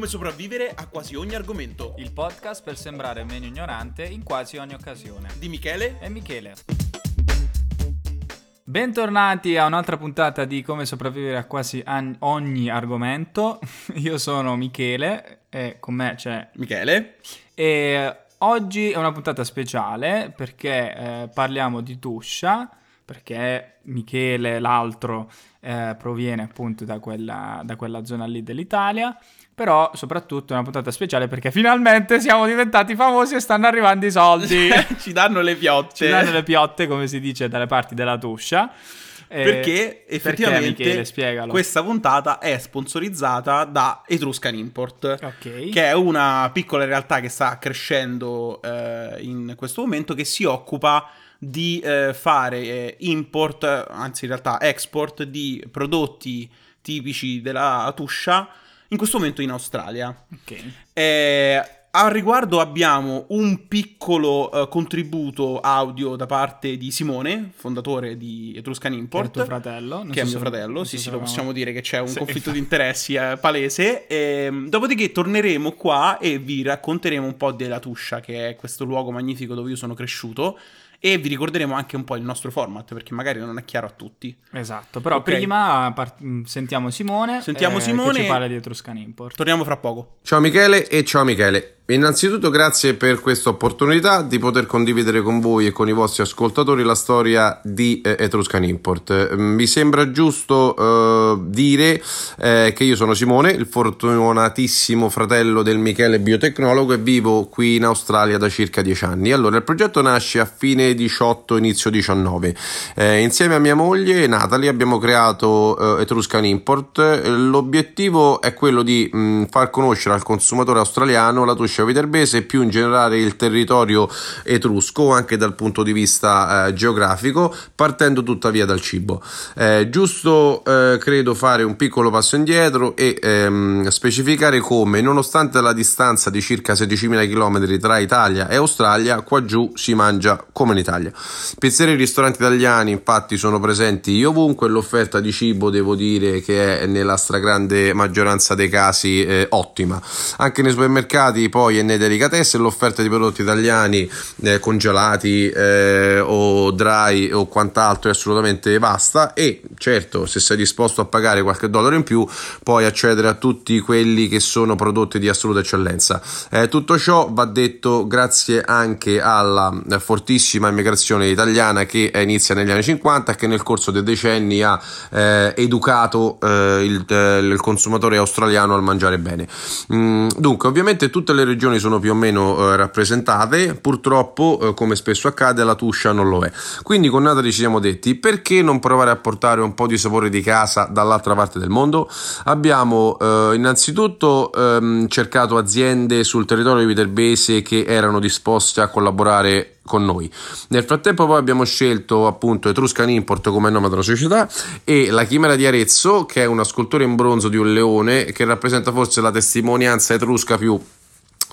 Come sopravvivere a quasi ogni argomento. Il podcast per sembrare meno ignorante in quasi ogni occasione. Di Michele e Michele. Bentornati a un'altra puntata di Come sopravvivere a quasi an- ogni argomento. Io sono Michele e con me c'è Michele. E oggi è una puntata speciale perché eh, parliamo di Tuscia, perché Michele, l'altro, eh, proviene appunto da quella, da quella zona lì dell'Italia però soprattutto è una puntata speciale perché finalmente siamo diventati famosi e stanno arrivando i soldi. Ci danno le piotte. Ci danno le piotte, come si dice dalle parti della tuscia. Eh, perché effettivamente perché, Michele, questa puntata è sponsorizzata da Etruscan Import, okay. che è una piccola realtà che sta crescendo eh, in questo momento che si occupa di eh, fare eh, import, anzi in realtà export di prodotti tipici della Tuscia in questo momento in Australia. Ok. Eh, al riguardo abbiamo un piccolo uh, contributo audio da parte di Simone, fondatore di Etruscan Import. Che è tuo fratello. Che so è mio fratello, sì sì, lo possiamo dire che c'è un sì. conflitto di interessi eh, palese. E, ehm, dopodiché torneremo qua e vi racconteremo un po' della Tuscia, che è questo luogo magnifico dove io sono cresciuto e vi ricorderemo anche un po' il nostro format perché magari non è chiaro a tutti. Esatto, però okay. prima part- mm, sentiamo Simone. Sentiamo eh, Simone. Che ci parla di Etruscan Import. Torniamo fra poco. Ciao Michele e ciao Michele. Innanzitutto grazie per questa opportunità di poter condividere con voi e con i vostri ascoltatori la storia di eh, Etruscan Import. Mm, mi sembra giusto eh, dire eh, che io sono Simone, il fortunatissimo fratello del Michele biotecnologo e vivo qui in Australia da circa dieci anni. Allora, il progetto nasce a fine 18, inizio 19. Eh, insieme a mia moglie Natalie abbiamo creato eh, Etruscan Import. L'obiettivo è quello di mh, mm, far conoscere al consumatore australiano la provincia viterbese e più in generale il territorio etrusco anche dal punto di vista eh, geografico partendo tuttavia dal cibo. Eh, giusto eh, credo fare un piccolo passo indietro e ehm, specificare come nonostante la distanza di circa 16.000 km tra Italia e Australia qua giù si mangia come in Italia. Pizzerie e ristoranti italiani infatti sono presenti ovunque l'offerta di cibo devo dire che è nella stragrande maggioranza dei casi eh, ottima. Anche nei supermercati poi poi e nei delicatessen l'offerta di prodotti italiani eh, congelati eh, o dry o quant'altro è assolutamente vasta e certo se sei disposto a pagare qualche dollaro in più puoi accedere a tutti quelli che sono prodotti di assoluta eccellenza. Eh, tutto ciò va detto grazie anche alla fortissima immigrazione italiana che inizia negli anni 50 e che nel corso dei decenni ha eh, educato eh, il, eh, il, consumatore australiano al mangiare bene. Mm, dunque ovviamente tutte le regioni sono più o meno eh, rappresentate, purtroppo eh, come spesso accade la Tuscia non lo è. Quindi con Natali ci siamo detti perché non provare a portare un po' di sapore di casa dall'altra parte del mondo? Abbiamo eh, innanzitutto ehm, cercato aziende sul territorio viterbese che erano disposte a collaborare con noi. Nel frattempo poi abbiamo scelto appunto Etruscan Import come nome della società e la Chimera di Arezzo che è una scultura in bronzo di un leone che rappresenta forse la testimonianza etrusca più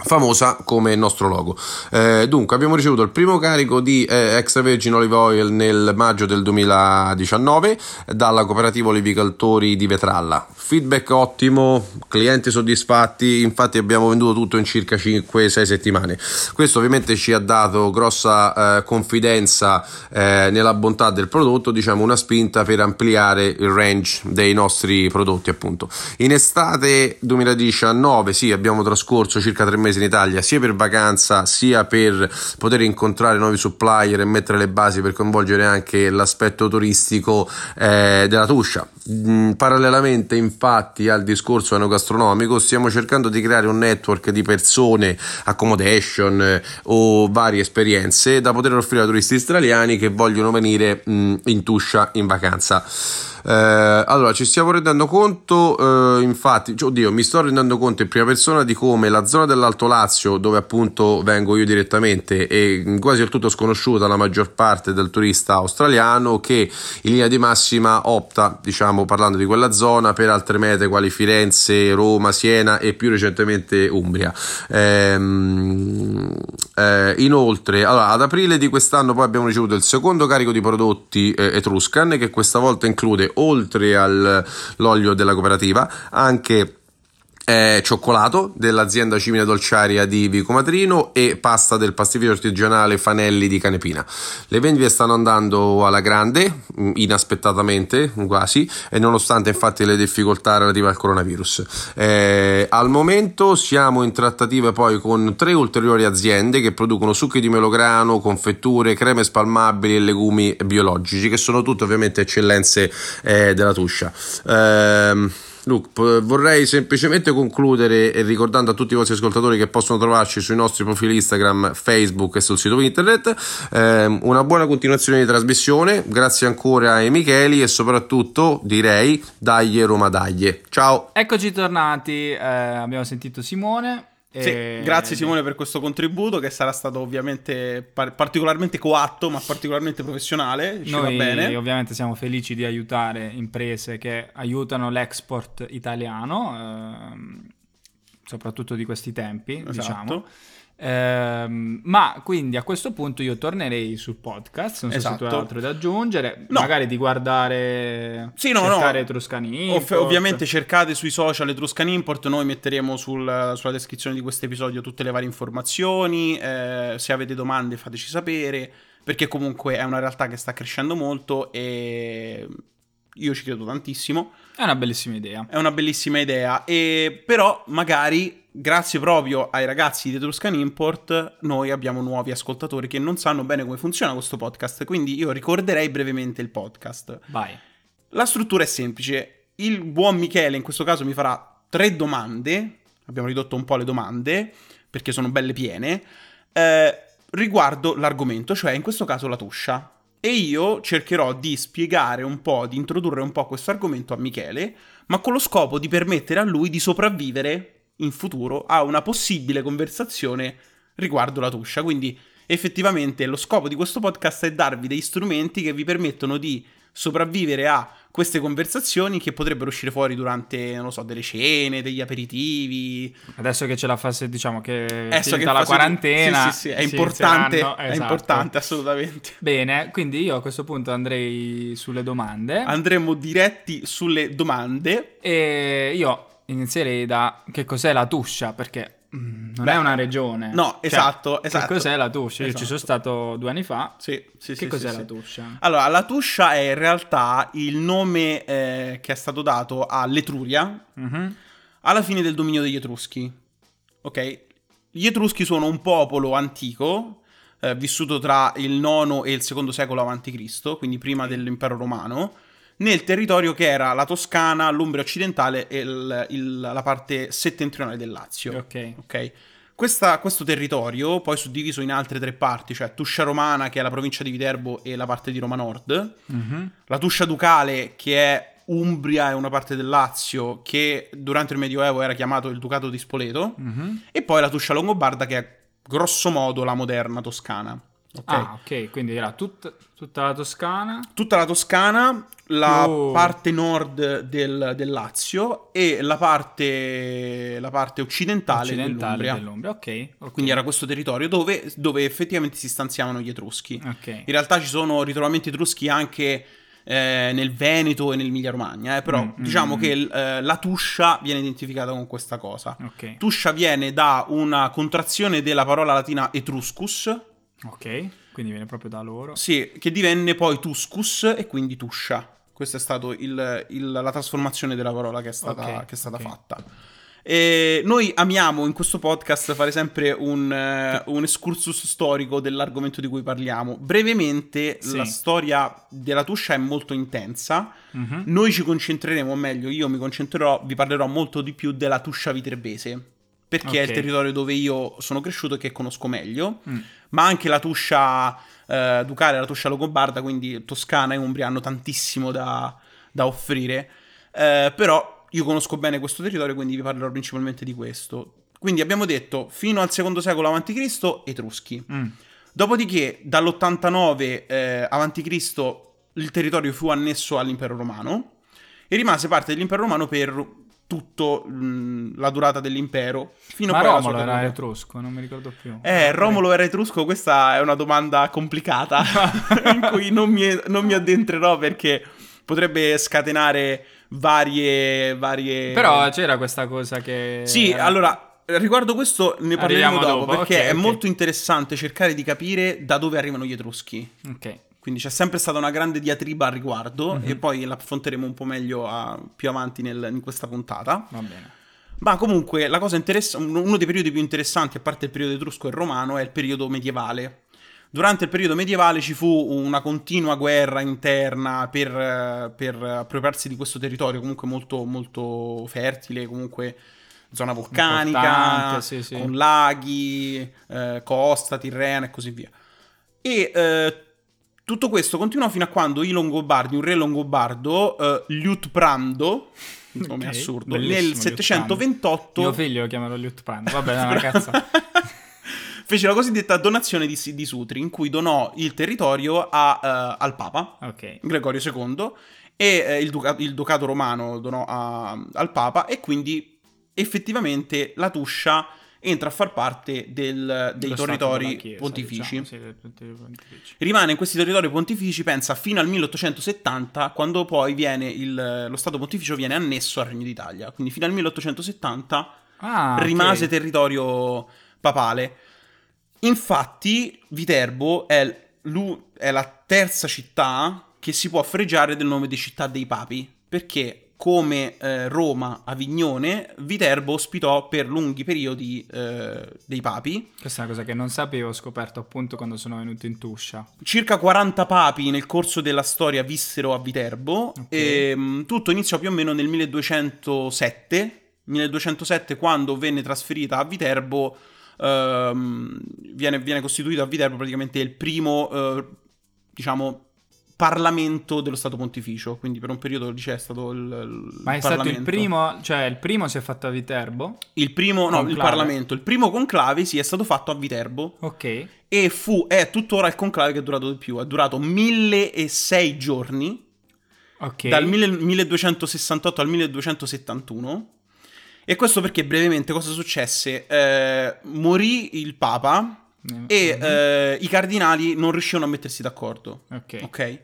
famosa come il nostro logo. Eh, dunque, abbiamo ricevuto il primo carico di eh, extra virgin olive oil nel maggio del 2019 dalla cooperativa olivicoltori di Vetralla. Feedback ottimo, clienti soddisfatti, infatti abbiamo venduto tutto in circa 5-6 settimane. Questo ovviamente ci ha dato grossa eh, confidenza eh, nella bontà del prodotto, diciamo una spinta per ampliare il range dei nostri prodotti appunto. In estate 2019, sì, abbiamo trascorso circa 3 mesi mese in Italia sia per vacanza sia per poter incontrare nuovi supplier e mettere le basi per coinvolgere anche l'aspetto turistico eh, della Tuscia. Mm, parallelamente infatti al discorso enogastronomico stiamo cercando di creare un network di persone, accommodation eh, o varie esperienze da poter offrire a turisti australiani che vogliono venire mm, in Tuscia in vacanza. Eh, allora, ci stiamo rendendo conto, eh, infatti, cioè, oddio, mi sto rendendo conto in prima persona di come la zona dell'Alto Lazio, dove appunto vengo io direttamente, è quasi del tutto sconosciuta la maggior parte del turista australiano che in linea di massima opta, diciamo, parlando di quella zona, per altre mete quali Firenze, Roma, Siena e più recentemente Umbria. Ehm, eh, inoltre, allora, ad aprile di quest'anno poi abbiamo ricevuto il secondo carico di prodotti eh, Etruscan che questa volta include oltre all'olio della cooperativa anche eh, cioccolato dell'azienda Cimine Dolciaria di Vico Matrino e pasta del pastificio artigianale Fanelli di Canepina. Le vendite stanno andando alla grande, mm, inaspettatamente quasi, e nonostante infatti le difficoltà relative al coronavirus. Eh, al momento siamo in trattative poi con tre ulteriori aziende che producono succhi di melograno, confetture, creme spalmabili e legumi biologici, che sono tutte ovviamente eccellenze eh, della Tuscia. Ehm, Luke, vorrei semplicemente concludere ricordando a tutti i vostri ascoltatori che possono trovarci sui nostri profili Instagram, Facebook e sul sito internet. Eh, una buona continuazione di trasmissione, grazie ancora ai Micheli e soprattutto direi dagli Roma Daglie. Ciao! Eccoci tornati, eh, abbiamo sentito Simone. Sì, e... grazie Simone per questo contributo che sarà stato ovviamente par- particolarmente coatto ma particolarmente professionale. Ci Noi va bene. ovviamente siamo felici di aiutare imprese che aiutano l'export italiano, ehm, soprattutto di questi tempi, Esatto. diciamo. Ehm, ma quindi a questo punto io tornerei sul podcast. Non so se tu hai Esatto. altro da aggiungere, No. magari di guardare, Sì, no, cercare no. Etruscani. Ov- ovviamente cercate sui social Etruscan Import, noi metteremo sul- sulla descrizione di questo episodio tutte le varie informazioni, eh, se avete domande fateci sapere, perché comunque è una realtà che sta crescendo molto e io ci credo tantissimo, È una bellissima idea. è una bellissima idea, e però magari grazie proprio ai ragazzi di Etruscan Import noi abbiamo nuovi ascoltatori che non sanno bene come funziona questo podcast, quindi io ricorderei brevemente il podcast. Vai. La struttura è semplice. Il buon Michele in questo caso mi farà tre domande. Abbiamo ridotto un po' le domande perché sono belle piene. eh, riguardo l'argomento, cioè in questo caso la tuscia. E io cercherò di spiegare un po', di introdurre un po' questo argomento a Michele, ma con lo scopo di permettere a lui di sopravvivere in futuro a una possibile conversazione riguardo la tuscia. Quindi effettivamente lo scopo di questo podcast è darvi degli strumenti che vi permettono di sopravvivere a queste conversazioni che potrebbero uscire fuori durante, non lo so, delle cene, degli aperitivi. Adesso che c'è la fase, diciamo che è Adesso finita la quarantena. Sì, sì, sì, è importante, inizieranno- è esatto. importante assolutamente. Bene, quindi io a questo punto andrei sulle domande. Andremo diretti sulle domande. E io inizierei da che cos'è la Tuscia, perché non Beh, è una regione. no, esatto, esatto. Che cos'è la Tuscia? Io ci Esatto. sono stato due anni fa. Sì, sì, che sì, cos'è sì, la. Tuscia? Allora, la Tuscia è in realtà il nome eh, che è stato dato all'Etruria Mhm. alla fine del dominio degli Etruschi. Ok? Gli Etruschi sono un popolo antico, eh, vissuto tra il IX e il II secolo a.C., quindi prima dell'impero romano, nel territorio che era la Toscana, l'Umbria occidentale e il- il- la parte settentrionale del Lazio. Ok. Ok. Questa- questo territorio, poi suddiviso in altre tre parti, cioè Tuscia Romana, che è la provincia di Viterbo, e la parte di Roma Nord, Mhm. la Tuscia Ducale, che è Umbria e una parte del Lazio, che durante il Medioevo era chiamato il Ducato di Spoleto, Mhm. e poi la Tuscia Longobarda, che è grosso modo la moderna Toscana. Ok. Ah, ok, quindi era tut- tutta la Toscana. Tutta la Toscana, la Oh. parte nord del, del Lazio e la parte, la parte occidentale, occidentale dell'Umbria. dell'Umbria. Ok, ok. Quindi era questo territorio dove, dove effettivamente si stanziavano gli Etruschi. Ok. In realtà ci sono ritrovamenti etruschi anche eh, nel Veneto e nell'Emilia Romagna, eh, però Mm, mm, diciamo mm. che eh, la Tuscia viene identificata con questa cosa. Ok. Tuscia viene da una contrazione della parola latina etruscus, Ok, quindi viene proprio da loro. sì, che divenne poi tuscus e quindi tuscia. Questa è stata la trasformazione della parola che è stata, Ok, che è stata ok. fatta. E noi amiamo in questo podcast fare sempre un, eh, un excursus storico dell'argomento di cui parliamo. Brevemente, Sì. la storia della Tuscia è molto intensa. Mhm. Noi ci concentreremo, o meglio, io mi concentrerò, vi parlerò molto di più della Tuscia viterbese. Perché è il territorio dove io sono cresciuto e che conosco meglio Mm. Ma anche la Tuscia eh, Ducale, la Tuscia Longobarda, quindi Toscana e Umbria hanno tantissimo da, da offrire. Eh, però io conosco bene questo territorio, quindi vi parlerò principalmente di questo. Quindi abbiamo detto fino al secondo secolo a.C. Etruschi. Mm. Dopodiché, dall'89 eh, a.C. il territorio fu annesso all'impero romano e rimase parte dell'impero romano per tutta la durata dell'impero. Fino Ma sua Romolo era etrusco, non mi ricordo più. Eh, Romolo era etrusco? Questa è una domanda complicata in cui non mi, non mi addentrerò perché potrebbe scatenare varie, varie... Però c'era questa cosa che... Sì, era- allora, riguardo questo ne parleremo dopo, dopo, perché ok, è ok. molto interessante cercare di capire da dove arrivano gli Etruschi. Ok. Quindi c'è sempre stata una grande diatriba al riguardo Mhm. e poi l'affronteremo un po' meglio a- più avanti nel- in questa puntata. Va bene. Ma comunque la cosa interessante, uno dei periodi più interessanti, a parte il periodo etrusco e romano, è il periodo medievale. Durante il periodo medievale ci fu una continua guerra interna per, per appropriarsi di questo territorio, comunque molto, molto fertile, comunque zona vulcanica, sì, sì. con laghi, eh, costa, Tirrena e così via. E eh, tutto questo continuò fino a quando i Longobardi, un re longobardo, eh, Liutprando, nome Ok, assurdo, nel Liutprando. 728 Mio figlio lo chiamerò Liutprando. Vabbè, è una cazzata. fece la cosiddetta donazione di, di Sutri, in cui donò il territorio a, eh, al Papa, Ok. Gregorio II, e eh, il, duca- il ducato romano donò a- al Papa, e quindi effettivamente la Tuscia entra a far parte del- dei territori Chiesa, pontifici. diciamo, sì. Rimane in questi territori pontifici, pensa, fino al 1870, quando poi viene il- lo Stato pontificio viene annesso al Regno d'Italia. Quindi fino al 1870 Ah, rimase territorio papale. Infatti, Viterbo è, è la terza città che si può fregiare del nome di città dei papi, perché come eh, Roma, Avignone, Viterbo ospitò per lunghi periodi eh, dei papi. Questa è una cosa che non sapevo, ho scoperto appunto quando sono venuto in Tuscia. Circa 40 papi nel corso della storia vissero a Viterbo Ok. e mh, tutto iniziò più o meno nel 1207. 1207 quando venne trasferita a Viterbo ehm, viene, viene costituito a Viterbo praticamente il primo eh, diciamo Parlamento dello Stato Pontificio, quindi per un periodo lì c'è stato il, il Ma è stato il Parlamento. primo, cioè il primo si è fatto a Viterbo? Il primo, no, il. Parlamento, il primo conclave sì è stato fatto a Viterbo Ok. e fu, è tuttora il conclave che è durato di più, è durato 1006 giorni, Ok. dal 1000 1268 al 1271. E questo perché brevemente cosa successe? Eh, morì il Papa e Mhm. eh, i cardinali non riuscivano a mettersi d'accordo. Ok. Ok?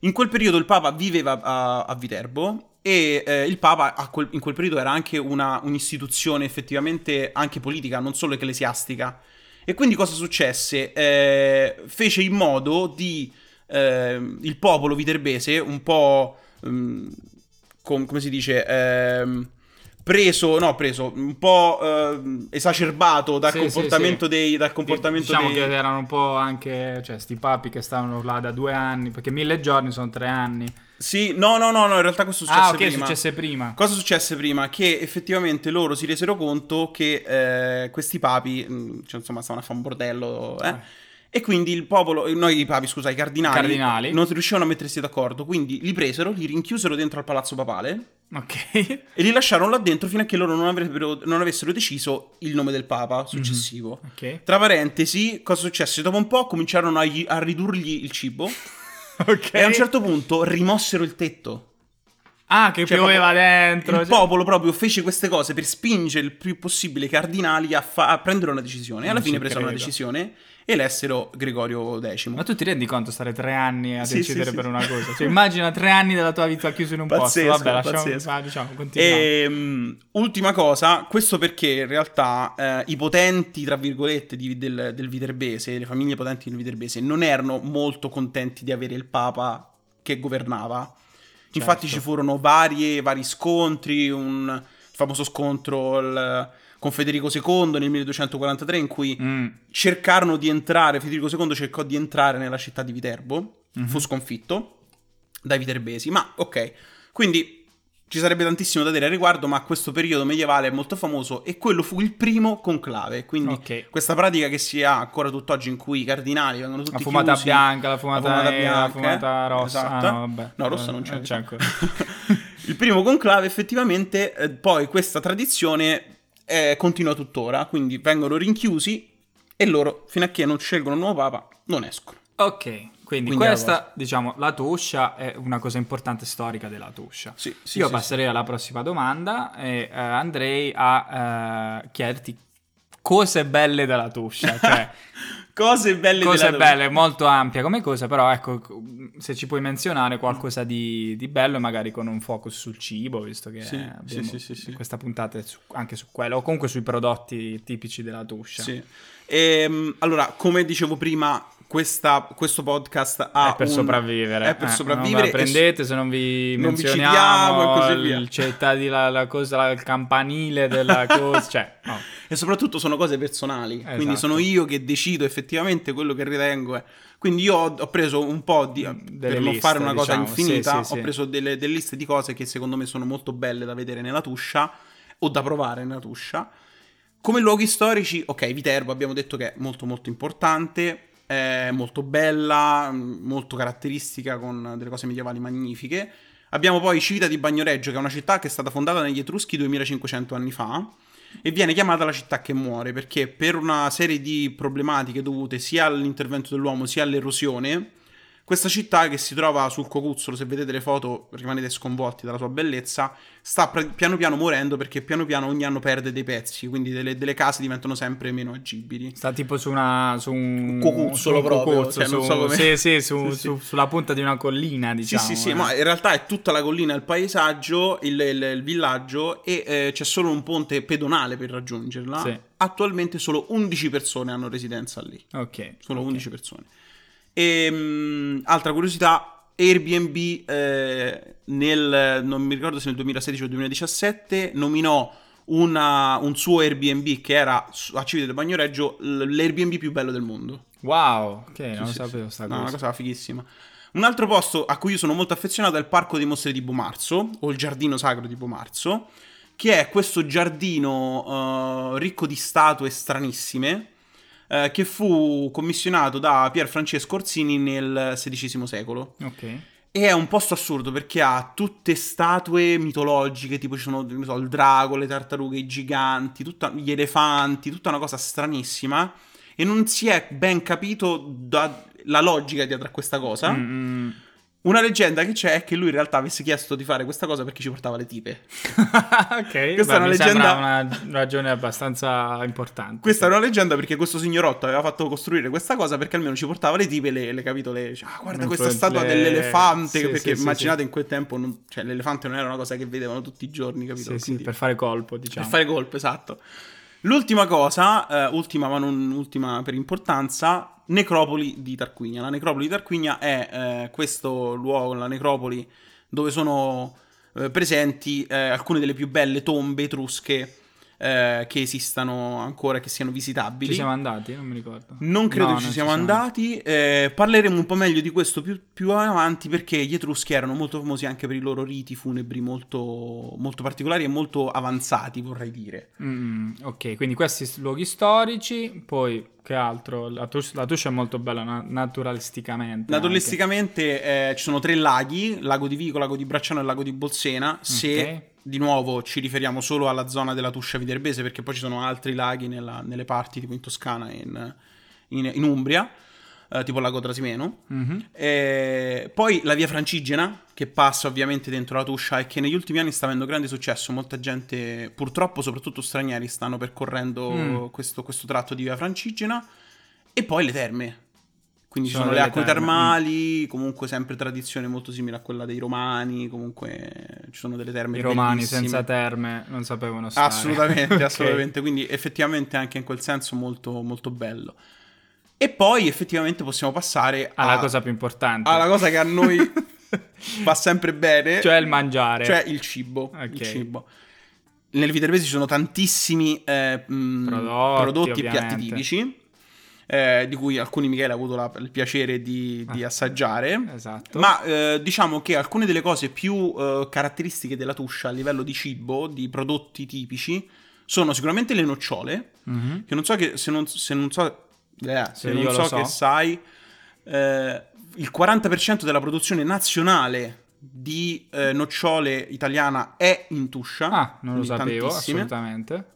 In quel periodo il Papa viveva a, a Viterbo e eh, il Papa quel- in quel periodo era anche una, un'istituzione effettivamente anche politica, non solo ecclesiastica. E quindi cosa successe? Eh, fece in modo di eh, il popolo viterbese un po' mm, com- come si dice ehm, preso no preso un po' ehm, esacerbato dal Sì, comportamento sì, sì. dei dal comportamento diciamo dei che erano un po' anche, cioè, sti papi che stavano là da due anni, perché mille giorni sono tre anni. sì no no no no in realtà questo successe Ah, ok, prima successe prima. Cosa successe prima? Che effettivamente loro si resero conto che eh, questi papi, mh, cioè, insomma, stavano a fare un bordello, eh? Eh. E quindi il popolo, no, i papi, scusa, i cardinali, Cardinali. non riuscivano a mettersi d'accordo. Quindi li presero, li rinchiusero dentro al palazzo papale Ok. e li lasciarono là dentro fino a che loro non, avrebbero- non avessero deciso il nome del papa successivo. Ok. Tra parentesi, cosa successe? Dopo un po' cominciarono a, gli- a ridurgli il cibo Ok. e a un certo punto rimossero il tetto. Ah, che Cioè, pioveva dentro. Il cioè- popolo proprio fece queste cose per spingere il più possibile i cardinali a, fa- a prendere una decisione. E alla Non fine presero una decisione elessero Gregorio X. Ma tu ti rendi conto stare tre anni a Sì, decidere sì, sì. per una cosa? Cioè, immagina tre anni della tua vita chiuso in un Pazzesco, posto. Vabbè, lasciamo, pazzesco. ah, diciamo, continuiamo. Ehm, ultima cosa, questo perché in realtà eh, i potenti, tra virgolette, di- del, del Viterbese, le famiglie potenti del Viterbese, non erano molto contenti di avere il Papa che governava. Infatti Certo. ci furono varie, vari scontri, un famoso scontro il- con Federico II nel 1243 in cui Mm. cercarono di entrare, Federico II cercò di entrare nella città di Viterbo, Mhm. fu sconfitto dai viterbesi, ma ok, quindi ci sarebbe tantissimo da dire al riguardo, ma questo periodo medievale è molto famoso e quello fu il primo conclave, quindi Ok. questa pratica che si ha ancora tutt'oggi in cui i cardinali vengono tutti La fumata chiusi, bianca, la fumata, fumata nera, bianca, la fumata rossa. esatto. Ah, no, vabbè. No, rossa non Eh, c'è. c'è ancora. il primo conclave effettivamente, eh, poi questa tradizione eh, continua tuttora, quindi vengono rinchiusi e loro, fino a che non scelgono un nuovo papa, non escono. ok, quindi, Quindi questa, diciamo, la Tuscia è una cosa importante storica della Tuscia. Sì, sì, Io sì, passerei alla prossima domanda e eh, andrei a eh, chiederti cose belle della Tuscia. Cioè, cose belle Cose belle, molto ampia come cosa, però ecco, se ci puoi menzionare qualcosa di, di bello, magari con un focus sul cibo, visto che Sì, abbiamo sì, sì, sì, questa puntata è su- anche su quello, o comunque sui prodotti tipici della Tuscia. Sì. Ehm, allora, come dicevo prima, questa- questo podcast ha È per un- sopravvivere. È per Eh, sopravvivere. Non la prendete se non vi non vi menzioniamo e così via. il città di la, la cosa, il campanile della cosa, cioè, no. E soprattutto sono cose personali. Esatto. Quindi sono io che decido effettivamente quello che ritengo. è- Quindi io ho, ho preso un po' di. Delle per non liste, fare una cosa diciamo. infinita, Sì, sì, ho sì. preso delle, delle liste di cose che secondo me sono molto belle da vedere nella Tuscia o da provare nella Tuscia. Come luoghi storici, ok, Viterbo abbiamo detto che è molto molto importante, è molto bella, mh, molto caratteristica con delle cose medievali magnifiche. Abbiamo poi Civita di Bagnoreggio, che è una città che è stata fondata negli Etruschi 2500 anni fa e viene chiamata la città che muore perché per una serie di problematiche dovute sia all'intervento dell'uomo sia all'erosione, questa città che si trova sul Cocuzzolo, se vedete le foto rimanete sconvolti dalla sua bellezza, sta piano piano morendo perché piano piano ogni anno perde dei pezzi, quindi delle, delle case diventano sempre meno agibili. Sta tipo su una su un Cocuzzolo su un proprio, cocuzzolo, cioè, non su- so come- Sì, sì, su- Sì, sì. su- sulla punta di una collina, diciamo. sì, sì, sì, eh. ma in realtà è tutta la collina, il paesaggio, il, il- il villaggio e eh, c'è solo un ponte pedonale per raggiungerla. Sì. Attualmente solo 11 persone hanno residenza lì. Ok. Solo ok. 11 persone. E, mh, altra curiosità, Airbnb eh, nel, non mi ricordo se nel 2016 o 2017, nominò una- un suo Airbnb che era a Civita del Bagnoreggio l'Airbnb più bello del mondo. Wow, ok, non lo Sì, sì, sapevo sì. sta No, una cosa. cosa fighissima. Un altro posto a cui io sono molto affezionato è il Parco dei Mostri di Bomarzo, o il Giardino Sacro di Bomarzo, che è questo giardino eh, ricco di statue stranissime, eh, che fu commissionato da Pier Francesco Orsini nel XVI secolo. Ok. E è un posto assurdo perché ha tutte statue mitologiche, tipo ci sono so, il drago, le tartarughe, i giganti, tutta- gli elefanti, tutta una cosa stranissima. E non si è ben capito da- la logica dietro a questa cosa. Mm, mm. Una leggenda che c'è è che lui in realtà avesse chiesto di fare questa cosa perché ci portava le tipe. ok, Questa beh, è una leggenda- una ragione abbastanza importante. Questa è una leggenda perché questo signorotto aveva fatto costruire questa cosa perché almeno ci portava le tipe e le, le capito le... dice, ah, guarda questa statua le- dell'elefante. sì, perché sì, sì, immaginate in quel tempo, non- cioè, l'elefante non era una cosa che vedevano tutti i giorni, capito? Sì, sì, Quindi- per fare colpo, diciamo. Per fare colpo, esatto. L'ultima cosa, eh, ultima ma non ultima per importanza, necropoli di Tarquinia. La necropoli di Tarquinia è eh, questo luogo, la necropoli, dove sono eh, presenti eh, alcune delle più belle tombe etrusche eh, che esistano ancora, che siano visitabili. Ci siamo andati? Non mi ricordo. Non credo No, ci non siamo siamo andati. eh, parleremo un po' meglio di questo più, più avanti perché gli Etruschi erano molto famosi anche per i loro riti funebri molto, molto particolari e molto avanzati, vorrei dire. Mm, ok, quindi questi luoghi storici, poi che altro? La, Tus- la Tuscia è molto bella na- naturalisticamente. Naturalisticamente eh, ci sono tre laghi, lago di Vico, lago di Bracciano e lago di Bolsena. Se Ok. Di nuovo ci riferiamo solo alla zona della Tuscia Viterbese, perché poi ci sono altri laghi nella- nelle parti tipo in Toscana e in, in- in Umbria, eh, tipo il lago Trasimeno. Mhm. E poi la via Francigena, che passa ovviamente dentro la Tuscia e che negli ultimi anni sta avendo grande successo. Molta gente, purtroppo soprattutto stranieri, stanno percorrendo Mm. questo, questo tratto di via Francigena. E poi le terme. Quindi ci Sono le acque terme, termali, comunque sempre tradizione molto simile a quella dei romani, comunque ci sono delle terme I romani bellissime. senza terme non sapevano stare. Assolutamente, Ok. assolutamente. Quindi effettivamente anche in quel senso molto, molto bello. E poi effettivamente possiamo passare Alla a- cosa più importante. alla cosa che a noi va sempre bene, Cioè il mangiare. cioè il cibo. Ok. Il cibo. Nel Viterbese ci sono tantissimi eh, mh, Prodotti, prodotti e piatti tipici, eh, di cui alcuni Michele ha avuto la- il piacere di, di Ah. assaggiare. Esatto. Ma eh, diciamo che alcune delle cose più eh, caratteristiche della Tuscia a livello di cibo, di prodotti tipici, sono sicuramente le nocciole, Mhm. che non so che se non, se non so, eh, se Se non so, so. che sai, eh, il 40% della produzione nazionale di eh, nocciole italiana è in Tuscia. Ah, non lo sapevo, assolutamente.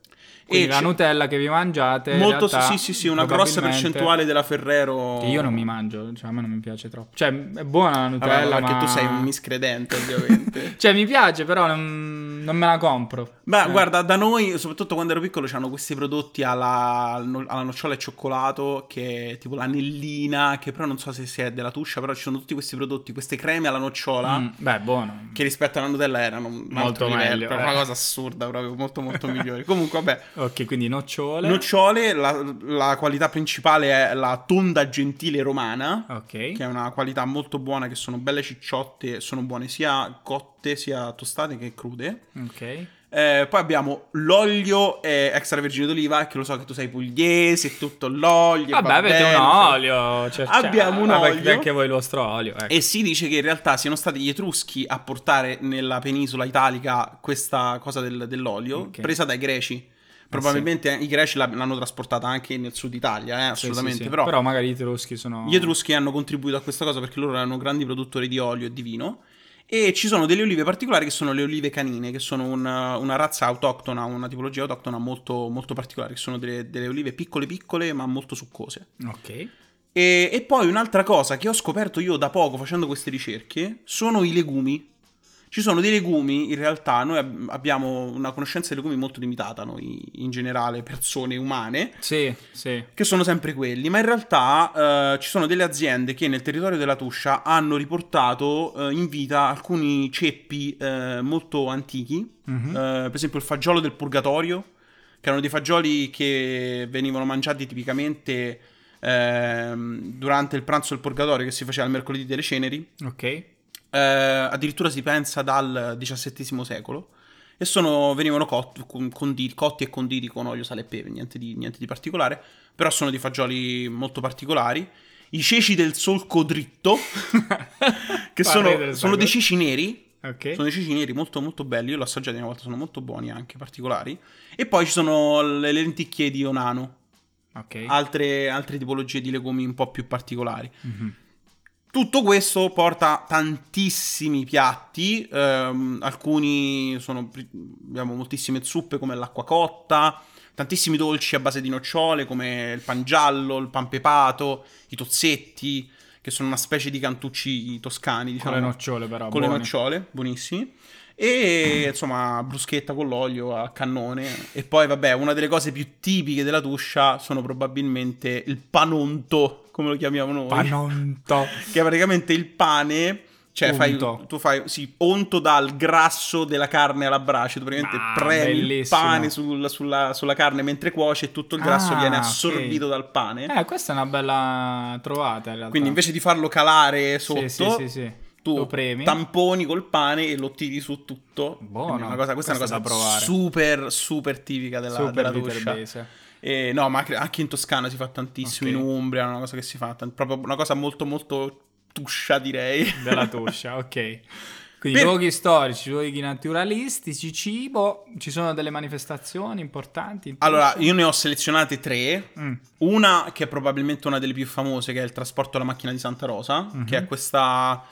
Quindi E la c'è- Nutella che vi mangiate. Molto, realtà, sì, sì, sì, una grossa percentuale della Ferrero. Che io non mi mangio, cioè a me non mi piace troppo. Cioè, è buona la Vabbè, Nutella, perché ma... tu sei un miscredente, ovviamente. Cioè, mi piace, però non, non me la compro. Beh, Eh. guarda, da noi, soprattutto quando ero piccolo, c'hanno questi prodotti alla, alla nocciola e cioccolato, che è tipo l'anellina, che però non so se sia della tuscia, però ci sono tutti questi prodotti, queste creme alla nocciola, Mm, beh, buono. che rispetto alla Nutella erano Molto livello, meglio, proprio eh. una cosa assurda, proprio molto molto migliore. Comunque, vabbè, Ok, quindi nocciole. nocciole, la, la qualità principale è la tonda gentile romana, ok. che è una qualità molto buona, che sono belle cicciotte, sono buone sia cotte sia tostate che crude. Ok. Eh, poi abbiamo l'olio eh, extravergine d'oliva, che lo so che tu sei pugliese e tutto l'olio. Vabbè, va avete un olio. cioè- Abbiamo cioè, un vabbè, olio. Anche voi il vostro olio. Ecco. E si dice che in realtà siano stati gli Etruschi a portare nella penisola italica questa cosa del- dell'olio, Ok. Ah, presa dai greci. Probabilmente i greci l'ha- l'hanno trasportata anche nel sud Italia, eh, Sì, assolutamente. sì, sì. Però, magari i etruschi sono... gli Etruschi hanno contribuito a questa cosa perché loro erano grandi produttori di olio e di vino. E ci sono delle olive particolari che sono le olive canine, che sono una, una razza autoctona, una tipologia autoctona molto, molto particolare, che sono delle, delle olive piccole piccole ma molto succose. Ok. E, e poi un'altra cosa che ho scoperto io da poco facendo queste ricerche sono i legumi. Ci sono dei legumi, in realtà noi ab- abbiamo una conoscenza dei legumi molto limitata, noi in generale persone umane, Sì, sì. che sono sempre quelli, ma in realtà eh, ci sono delle aziende che nel territorio della Tuscia hanno riportato eh, in vita alcuni ceppi eh, molto antichi, Mhm. eh, per esempio il fagiolo del purgatorio, che erano dei fagioli che venivano mangiati tipicamente ehm, durante il pranzo del purgatorio che si faceva il mercoledì delle ceneri, Ok. Eh, addirittura si pensa dal XVII secolo. E sono, venivano cotti, con- condi- cotti e conditi con olio, sale e pepe, niente di, niente di particolare. Però sono dei fagioli molto particolari. I ceci del solco dritto, che sono, sono dei ceci neri. Ok. Sono dei ceci neri molto molto belli. Io l'ho assaggiati una volta, sono molto buoni anche, particolari. E poi ci sono le lenticchie di Onano, Ok. altre, altre tipologie di legumi un po' più particolari. Mhm. Tutto questo porta tantissimi piatti, ehm, alcuni sono, abbiamo moltissime zuppe come l'acqua cotta, tantissimi dolci a base di nocciole come il pan giallo, il pan pepato, i tozzetti, che sono una specie di cantucci toscani, Con diciamo, le nocciole però. con le buoni. nocciole, buonissimi. E insomma, bruschetta con l'olio a cannone. E poi, vabbè, una delle cose più tipiche della Tuscia sono probabilmente il panonto, come lo chiamiamo noi Panonto. che è praticamente il pane. Cioè, fai, tu fai, sì, onto dal grasso della carne alla brace. Tu praticamente Ah, premi il bellissimo. pane sul- sulla, sulla carne mentre cuoce e tutto il grasso Ah, viene assorbito dal pane. Eh, questa è una bella trovata in. Quindi invece di farlo calare sotto, sì, sì, sì. tu lo premi. tamponi col pane e lo tiri su tutto. Buono. Quindi una cosa- questa, Questo è una cosa super, super tipica della, Super della. E, no, ma anche in Toscana si fa tantissimo, Ok. in Umbria è una cosa che si fa, tan- proprio una cosa molto molto tuscia direi. Della Tuscia, ok. Quindi Per- luoghi storici, luoghi naturalistici, cibo, ci sono delle manifestazioni importanti? Allora, io ne ho selezionate tre. Mm, Una che è probabilmente una delle più famose, che è il trasporto alla macchina di Santa Rosa, Mhm. che è questa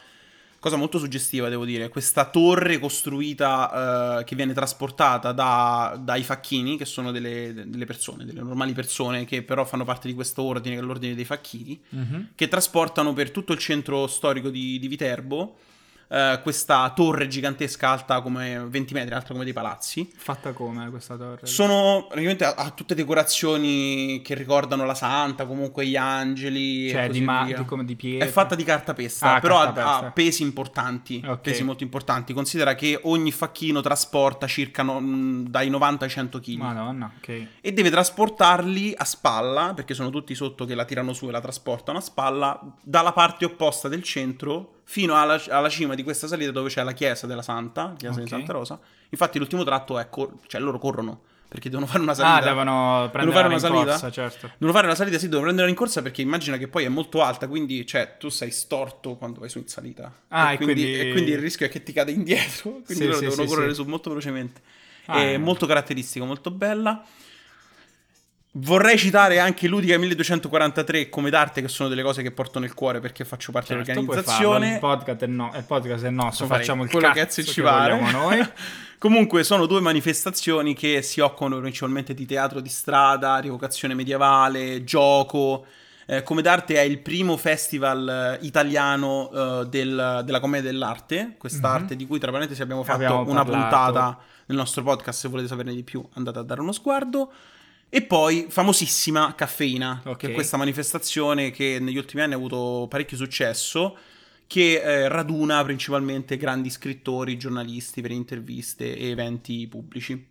cosa molto suggestiva, devo dire. Questa torre costruita eh, che viene trasportata da- dai facchini, che sono delle, delle persone, delle normali persone che però fanno parte di questo ordine, che è l'ordine dei facchini, mhm. che trasportano per tutto il centro storico di, di Viterbo eh, questa torre gigantesca alta come 20 metri, alta come dei palazzi. Fatta come questa torre? Sono praticamente ha, ha tutte decorazioni che ricordano la santa, comunque gli angeli. Cioè, di, ma- di come di pietra? È fatta di cartapesta, Ah, però ha- cartapesta. ha, pesi importanti. Ok. Pesi molto importanti. Considera che ogni facchino trasporta circa no- mh, dai 90 ai 100 kg. Madonna, ok. E deve trasportarli a spalla, perché sono tutti sotto che la tirano su e la trasportano a spalla, dalla parte opposta del centro fino alla, alla cima di questa salita dove c'è la chiesa della Santa, chiesa Ok. di Santa Rosa. Infatti l'ultimo tratto è, cor- cioè loro corrono, perché devono fare una salita. Ah, devono prendere fare la una salita? rincorsa, certo. Devono fare una salita, sì, devono prendere in corsa perché immagina che poi è molto alta, quindi cioè, tu sei storto quando vai su in salita. Ah, e, e quindi, quindi- e quindi il rischio è che ti cade indietro, quindi Sì, loro sì, devono sì, correre su molto velocemente. Ah, è eh. molto caratteristico, molto bella. Vorrei citare anche Ludica 1243 e come d'arte, che sono delle cose che porto nel cuore perché faccio parte Certo, dell'organizzazione. Il podcast è, no, il podcast è nostro, Posso facciamo il quello cazzo che ci pare. noi. Comunque sono due manifestazioni che si occupano principalmente di teatro di strada, rievocazione medievale, gioco. Eh, come d'arte è il primo festival eh, italiano eh, del- della commedia dell'arte, quest'arte di cui tra parentesi abbiamo fatto. Abbiamo una puntata nel nostro podcast, se volete saperne di più andate a dare uno sguardo. E poi famosissima Caffeina, Ok. che è questa manifestazione che negli ultimi anni ha avuto parecchio successo, che eh, raduna principalmente grandi scrittori, giornalisti per interviste e eventi pubblici.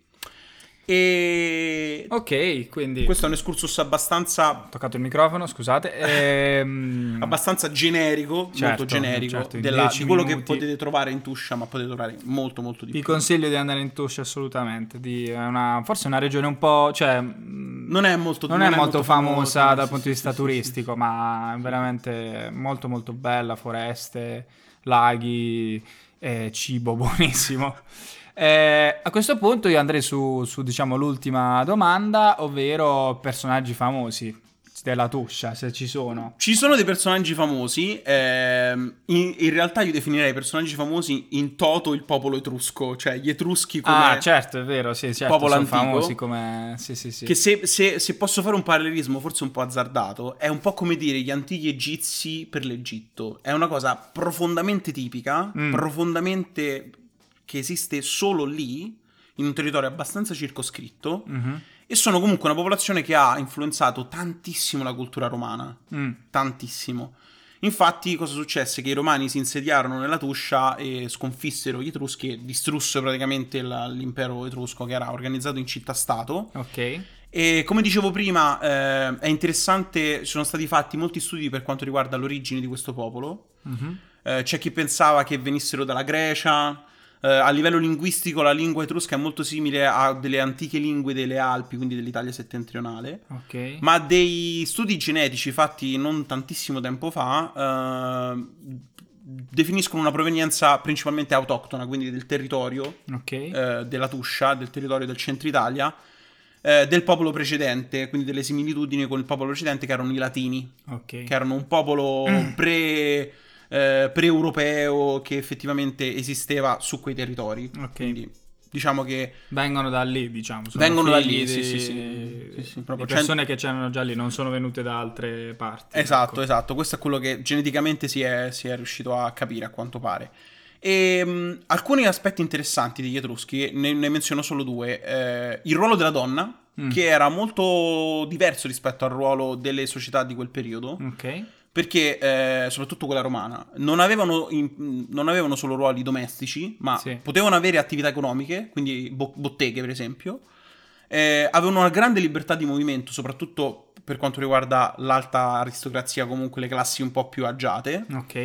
E Ok, quindi... questo è un excursus abbastanza, Ho toccato il microfono, scusate. Ehm, abbastanza generico, Certo, molto generico, certo, della- 10 di quello che minuti. potete trovare in Tuscia, ma potete trovare molto molto di Vi più. consiglio di andare in Tuscia assolutamente. Di, una, forse è una regione un po'. Cioè, mh, Non è molto, non è molto famosa dal sì, punto di sì, vista sì, sì, turistico, ma è veramente molto molto bella. Foreste, laghi, eh, cibo buonissimo. Eh, a questo punto io andrei su, su, diciamo l'ultima domanda, ovvero personaggi famosi della Tuscia, se ci sono. Ci sono dei personaggi famosi, ehm, in, in realtà io definirei personaggi famosi in toto il popolo etrusco, cioè gli etruschi come... Ah, certo, è vero, sì, certo, popolo sono antico. famosi come... Sì, sì, sì. Che se, se- se posso fare un parallelismo, forse un po' azzardato, è un po' come dire gli antichi egizi per l'Egitto. È una cosa profondamente tipica, Mm. profondamente che esiste solo lì, in un territorio abbastanza circoscritto, Mhm. E sono comunque una popolazione che ha influenzato tantissimo la cultura romana. Mm. tantissimo. Infatti, cosa successe? Che i romani si insediarono nella Tuscia e sconfissero gli Etruschi e distrussero praticamente la- l'impero etrusco che era organizzato in città-stato. Ok. E come dicevo prima, eh, è interessante, sono stati fatti molti studi per quanto riguarda l'origine di questo popolo. Mhm. Eh, c'è chi pensava che venissero dalla Grecia. Eh, a livello linguistico, la lingua etrusca è molto simile a delle antiche lingue delle Alpi, quindi dell'Italia settentrionale. Ok. Ma dei studi genetici fatti non tantissimo tempo fa eh, definiscono una provenienza principalmente autoctona, quindi del territorio Ok. eh, della Tuscia, del territorio del centro Italia, eh, del popolo precedente, quindi delle similitudini con il popolo precedente che erano i Latini, ok. che erano un popolo pre, eh, pre-europeo che effettivamente esisteva su quei territori. Ok. Quindi diciamo che Vengono da lì, diciamo. sono Vengono da lì, sì, di- sì, sì. Sì, sì, proprio di persone che c'erano già lì, non sono venute da altre parti. Esatto, ecco. esatto, questo è quello che geneticamente si è, si è riuscito a capire a quanto pare. E mh, alcuni aspetti interessanti degli Etruschi, ne, ne menziono solo due. Eh, il ruolo della donna, Mm. che era molto diverso rispetto al ruolo delle società di quel periodo, Ok. Perché, eh, soprattutto quella romana, non avevano, in- non avevano solo ruoli domestici, ma Sì. potevano avere attività economiche, quindi bo- botteghe per esempio, eh, avevano una grande libertà di movimento, soprattutto per quanto riguarda l'alta aristocrazia, comunque le classi un po' più agiate, Ok.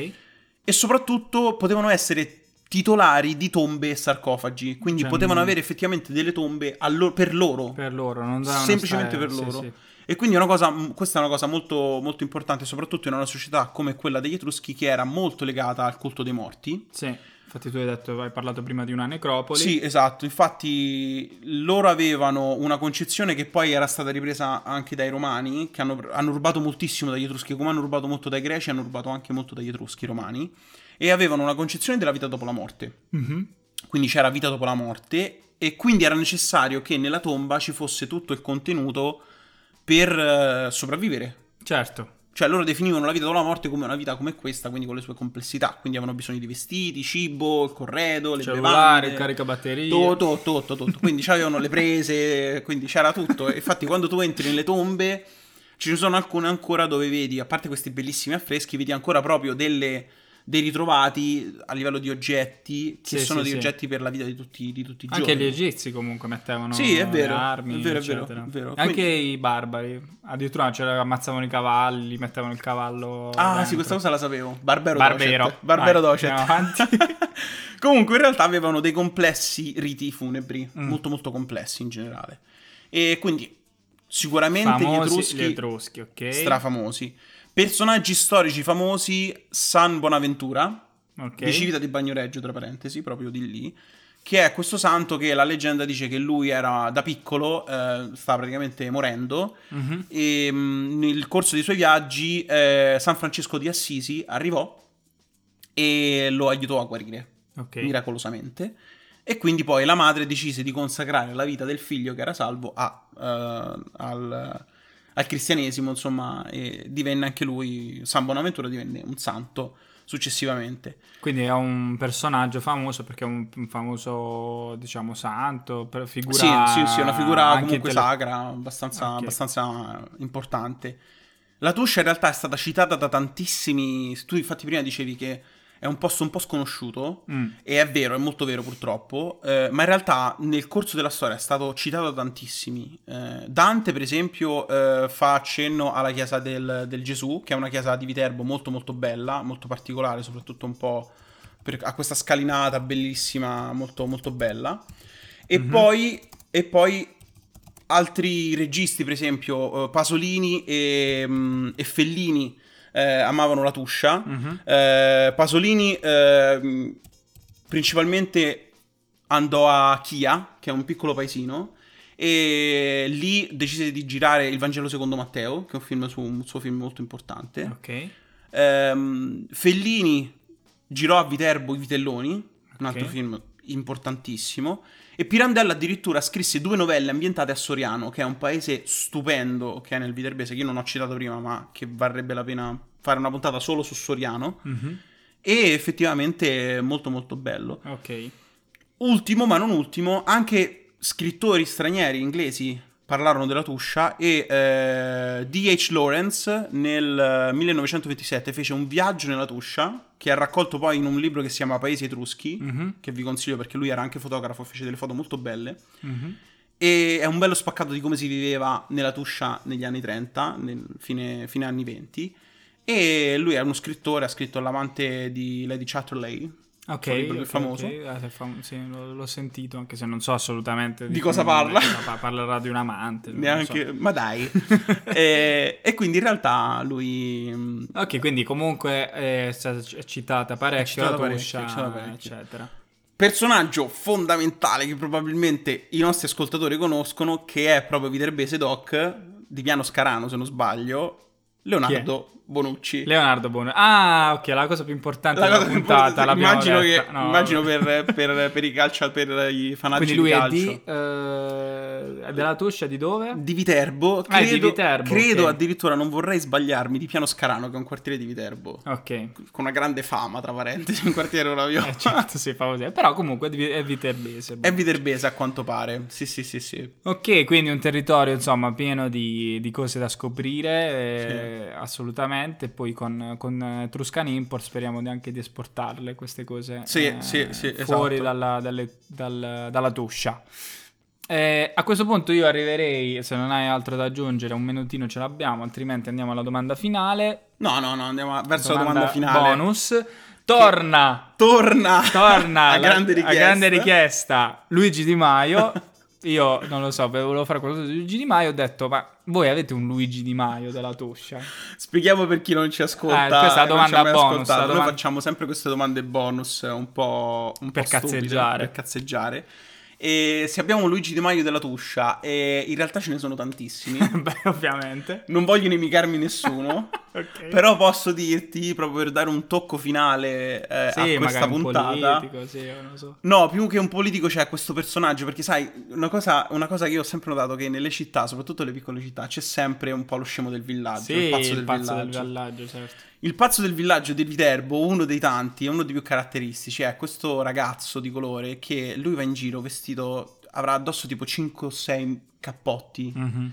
e soprattutto potevano essere titolari di tombe e sarcofagi, quindi Cioè, potevano mm. avere effettivamente delle tombe lo- per loro. Per loro, non Semplicemente stare- per sì, loro. sì. E quindi è una cosa, questa è una cosa molto, molto importante, soprattutto in una società come quella degli Etruschi, che era molto legata al culto dei morti. Sì, infatti tu hai detto, hai parlato prima di una necropoli. Sì, esatto. Infatti, loro avevano una concezione che poi era stata ripresa anche dai romani, che hanno, hanno rubato moltissimo dagli Etruschi, come hanno rubato molto dai Greci, hanno rubato anche molto dagli Etruschi, romani. E avevano una concezione della vita dopo la morte. Mhm. Quindi c'era vita dopo la morte e quindi era necessario che nella tomba ci fosse tutto il contenuto per eh, sopravvivere. Certo. Cioè loro definivano la vita dopo la morte come una vita come questa, quindi con le sue complessità. Quindi avevano bisogno di vestiti, cibo, il corredo, le Cellulare, bevande. il caricabatterie. Tutto, tutto, tutto. Quindi avevano le prese, quindi c'era tutto. Infatti quando tu entri nelle tombe ci ne sono alcune ancora dove vedi, a parte questi bellissimi affreschi, vedi ancora proprio delle, dei ritrovati a livello di oggetti, che Sì, sono sì, dei sì. oggetti per la vita di tutti, di tutti i Anche giorni. gli egizi comunque mettevano Sì, è vero, le armi, è vero, è vero, è vero. Anche Quindi- i barbari, addirittura c'era, ammazzavano i cavalli, mettevano il cavallo Ah, dentro. sì, questa cosa la sapevo. Barbero Barbero. Docet. Barbero Vai, Docet. avanti. Comunque, in realtà avevano dei complessi riti funebri, Mm. molto molto complessi in generale. E quindi, sicuramente Famosi, gli Etruschi, gli Etruschi, ok. strafamosi. Personaggi storici famosi, San Bonaventura, Ok. di Civita di Bagnoregio, tra parentesi, proprio di lì, che è questo santo che la leggenda dice che lui era da piccolo, eh, stava praticamente morendo, Mhm. e mh, nel corso dei suoi viaggi eh, San Francesco di Assisi arrivò e lo aiutò a guarire Ok. miracolosamente. E quindi poi la madre decise di consacrare la vita del figlio che era salvo a, eh, al, al cristianesimo, insomma, e divenne anche lui, San Bonaventura divenne un santo successivamente. Quindi è un personaggio famoso perché è un famoso, diciamo, santo, figura... Sì, sì, sì, una figura comunque intelle- sacra, abbastanza, Ok. abbastanza importante. La Tuscia in realtà è stata citata da tantissimi... Tu infatti prima dicevi che è un posto un po' sconosciuto, Mm. e è vero, è molto vero purtroppo, eh, ma in realtà nel corso della storia è stato citato da tantissimi. Eh, Dante, per esempio, eh, fa accenno alla chiesa del, del Gesù, che è una chiesa di Viterbo molto molto bella, molto particolare, soprattutto un po' per- ha questa scalinata bellissima, molto molto bella. E Mhm. poi... E poi altri registi, per esempio, eh, Pasolini e, mm, e Fellini eh, amavano la Tuscia. Mhm. Eh, Pasolini ehm, principalmente andò a Chia, che è un piccolo paesino, e lì decise di girare Il Vangelo secondo Matteo, che è un, film su, un suo film molto importante. Ok. Ehm, Fellini girò a Viterbo I Vitelloni, un altro Ok. film importantissimo. E Pirandello addirittura scrisse due novelle ambientate a Soriano, che è un paese stupendo che è nel Viterbese, che io non ho citato prima, ma che varrebbe la pena fare una puntata solo su Soriano. Mhm. E effettivamente è molto molto bello. Ok. Ultimo, ma non ultimo, anche scrittori stranieri inglesi parlarono della Tuscia e eh, D.H. Lawrence nel eh, 1927 fece un viaggio nella Tuscia che ha raccolto poi in un libro che si chiama Paesi Etruschi, Mhm. che vi consiglio perché lui era anche fotografo, fece delle foto molto belle. Mhm. E è un bello spaccato di come si viveva nella Tuscia negli anni 30, nel fine, fine anni 20. E lui è uno scrittore, ha scritto L'amante di Lady Chatterley, Ok, suo libro più ok, famoso. ok. Ah, fam- sì, l'ho, l'ho sentito, anche se non so assolutamente Di cosa parla. Pa- parlerà di un amante. Neanche, so. ma dai. e, e quindi in realtà lui. mm, Ok, quindi comunque è stata citata parecchio citata la parecchio, Tuscia, è citata parecchio. eccetera. Personaggio fondamentale che probabilmente i nostri ascoltatori conoscono, che è proprio Viterbese Doc di Piano Scarano, se non sbaglio, Leonardo Bonucci. Leonardo Bono. Ah, ok, la cosa più importante La della puntata immagino, che, No, immagino per, per- per i calcio, per i fanatici Quindi lui di è di... è della Tuscia di dove? Di Viterbo, Ah, credo, di Viterbo, credo ok. addirittura, non vorrei sbagliarmi, di Piano Scarano, che è un quartiere di Viterbo. Ok. Con una grande fama, tra parentesi, un quartiere meraviglioso. Eh, certo, sì, fa così. Però comunque è viterbese. È viterbese a quanto pare. Sì, sì, sì, sì. Ok, quindi un territorio insomma pieno di, di cose da scoprire, eh, assolutamente. Poi con, con eh, Tuscan Import speriamo di- anche di esportarle queste cose Sì, eh, sì, sì, fuori esatto. dalla, dalle- dal- dalla Tuscia. Eh, a questo punto io arriverei, se non hai altro da aggiungere, un minutino ce l'abbiamo, altrimenti andiamo alla domanda finale. No, no, no, andiamo verso la domanda finale. Bonus. Torna! Torna! Torna a la- grande a grande richiesta Luigi Di Maio. Io non lo so, volevo fare qualcosa di Luigi Di Maio. Ho detto, ma voi avete un Luigi Di Maio della Tuscia? Spieghiamo per chi non ci ascolta. Eh, questa è la domanda bonus, la Noi domanda- facciamo sempre queste domande bonus un po', un Per po' stupide, cazzeggiare. Per cazzeggiare. E se abbiamo Luigi Di Maio della Tuscia, e in realtà ce ne sono tantissimi. Beh, ovviamente. non voglio nemicarmi nessuno. Ok. Però posso dirti, proprio per dare un tocco finale eh, sì, a questa puntata. politico, sì, so. No, più che un politico c'è questo personaggio, perché sai, una cosa, una cosa che io ho sempre notato che nelle città, soprattutto le piccole città, c'è sempre un po' lo scemo del villaggio, Sì, il pazzo, del, pazzo del villaggio. villaggio, certo. Il pazzo del villaggio di Viterbo, uno dei tanti, è uno dei più caratteristici, è questo ragazzo di colore che lui va in giro vestito, avrà addosso tipo 5 o 6 cappotti, Mhm.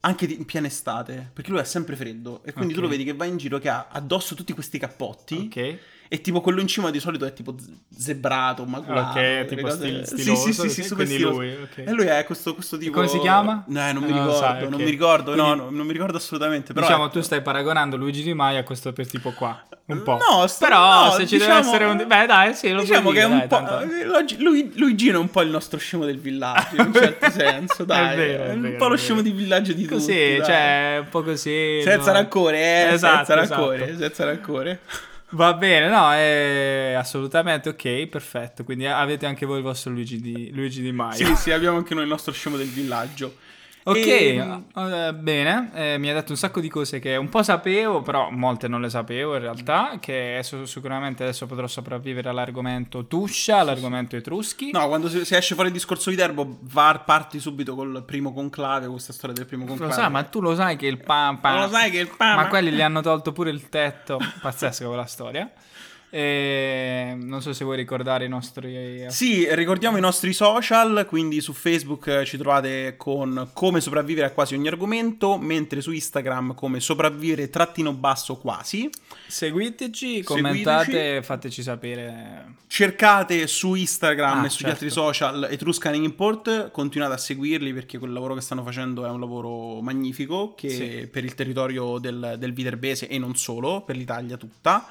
anche in piena estate, perché lui è sempre freddo e quindi tu Ok. lo vedi che va in giro che ha addosso tutti questi cappotti Ok. E tipo quello in cima di solito è tipo zebrato, maculato. Ok, delle tipo stil- Sì, stiloso, sì, sì, sì, sì, super stiloso. lui, ok. E lui è questo, questo tipo... come si chiama? No, non mi Non lo ricordo, sai, non ok. mi ricordo, no, Quindi- no, non mi ricordo assolutamente, però... diciamo, ecco. tu stai paragonando Luigi Di Maio a questo per tipo qua. Un po'. No, sto- Però no, se ci deve diciamo- essere un... Beh, dai, sì, lo Diciamo che è dire, un dai, po'. tanto- eh, Luigi- Lui, Luigino è un po' il nostro scemo del villaggio, in un certo senso, dai. vero, è un vero, po' è lo scemo di villaggio di Così, tutti. dai. cioè, un po' così. Senza no? rancore, eh. Esatto, senza esatto. rancore, senza rancore. Va bene, no, è assolutamente ok, perfetto. Quindi avete anche voi il vostro Luigi di, Luigi di Maio. Sì, sì, abbiamo anche noi il nostro scemo del villaggio. Ok, e... uh, bene, eh, mi ha detto un sacco di cose che un po' sapevo, però molte non le sapevo in realtà, che sicuramente adesso potrò sopravvivere all'argomento Tuscia, all'argomento Etruschi. No, quando si, si esce fuori il discorso Viterbo, var, parti subito col primo conclave, questa storia del primo conclave. Lo sai, ma tu lo sai che il pampa... Lo sai che il pampa... Ma quelli gli hanno tolto pure il tetto, pazzesca quella storia. E non so se vuoi ricordare i nostri. Sì, ricordiamo i nostri social. Quindi su Facebook ci trovate con come sopravvivere a quasi ogni argomento, mentre su Instagram come sopravvivere trattino basso quasi. Seguiteci, commentate, Seguiteci. fateci sapere. Cercate su Instagram ah, e sugli certo. altri social Etruscan Import. Continuate a seguirli perché quel lavoro che stanno facendo è un lavoro magnifico che sì. per il territorio del, del Viterbese e non solo, per l'Italia tutta.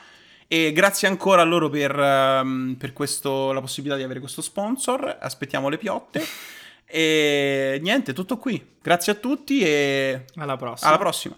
E grazie ancora a loro per, um, per questo, la possibilità di avere questo sponsor. Aspettiamo le piotte. E niente, tutto qui. Grazie a tutti e alla prossima. Alla prossima.